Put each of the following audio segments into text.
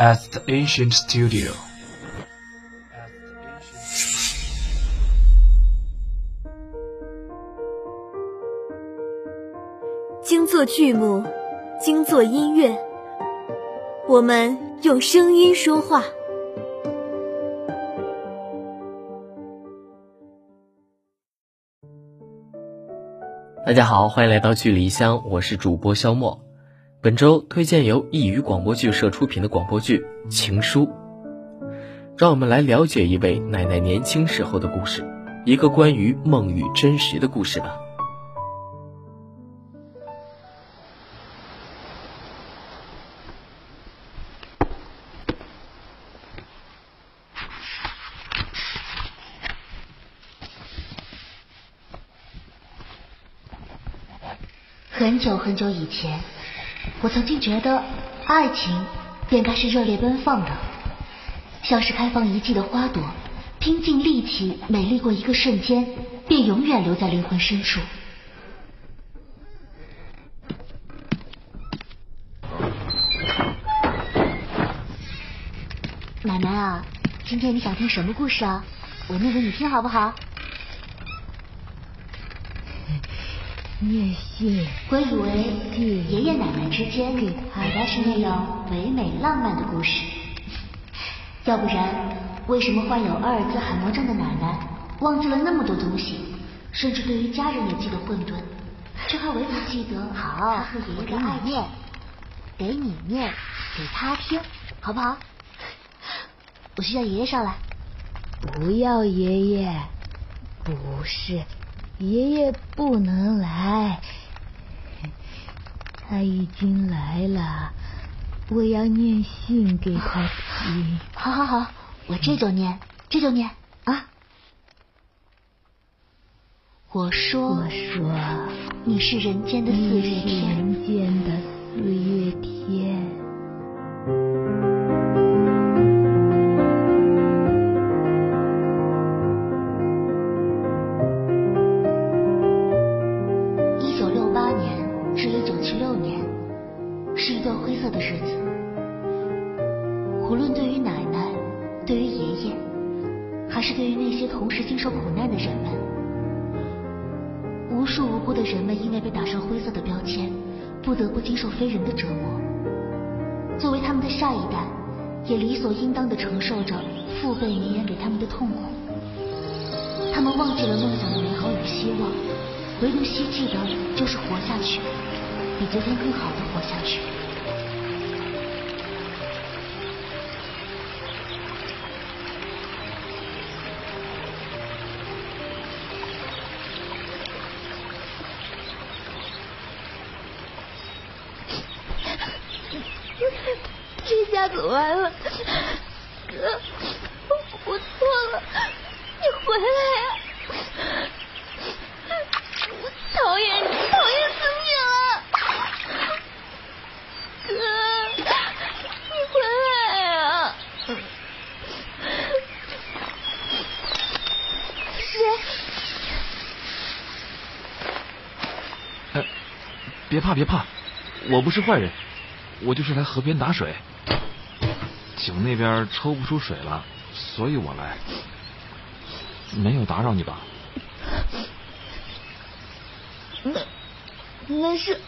at the ancient studio. 精作剧目，精作音乐，我们用声音说话。大家好，欢迎来到距离乡，我是主播肖墨。本周推荐由一语广播剧社出品的广播剧《情书》，让我们来了解一位奶奶年轻时候的故事，一个关于梦与真实的故事吧。很久很久以前，我曾经觉得爱情便该是热烈奔放的，像是开放一季的花朵，拼尽力气美丽过一个瞬间，便永远留在灵魂深处。奶奶啊，今天你想听什么故事啊？我念给你听好不好？念信，我以为爷爷奶奶之间应该是那样唯美浪漫的故事，要不然为什么患有阿尔兹海默症的奶奶忘记了那么多东西，甚至对于家人也记得混沌，却还唯独记得好，爷爷给你念，给你念，给他听，好不好？我去叫爷爷上来。不要爷爷，不是。爷爷不能来，他已经来了。我要念信给他听。好好好，我这就念，这就念啊！我说，我说，你是人间的四月天，是一段灰色的日子无论对于奶奶，对于爷爷，还是对于那些同时经受苦难的人们，无数无辜的人们因为被打上灰色的标签，不得不经受非人的折磨。作为他们的下一代，也理所应当的承受着父辈绵延给他们的痛苦。他们忘记了梦想的美好与希望，唯独希冀的就是活下去，比昨天更好的活下去。这下子完了，哥，我错了，你回来呀！我讨厌你，讨厌死你了，哥，你回来呀！谁？哎，别怕别怕，我不是坏人。我就是来河边打水，井那边抽不出水了，所以我来，没有打扰你吧？没，没事，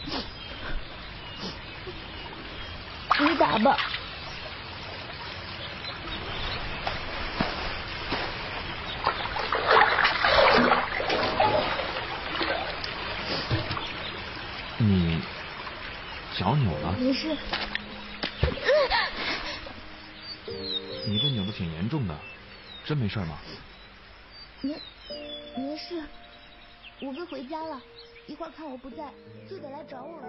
你打吧。你。脚扭了？没事。你这扭的挺严重的，真没事吗？没，没事。我哥回家了，一会儿看我不在，就得来找我了。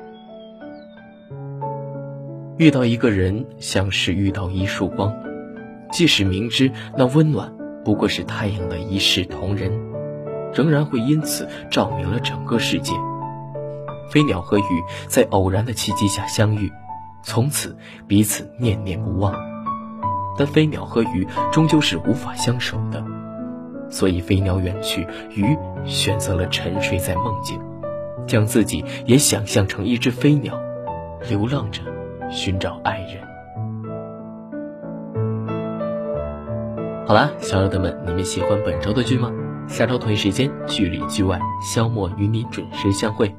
遇到一个人，像是遇到一束光，即使明知那温暖不过是太阳的一视同仁，仍然会因此照明了整个世界。飞鸟和鱼在偶然的契机下相遇，从此彼此念念不忘。但飞鸟和鱼终究是无法相守的，所以飞鸟远去，鱼选择了沉睡在梦境，将自己也想象成一只飞鸟，流浪着寻找爱人。好啦，小耳朵们，你们喜欢本周的剧吗？下周同一时间，剧里剧外，肖莫与你准时相会。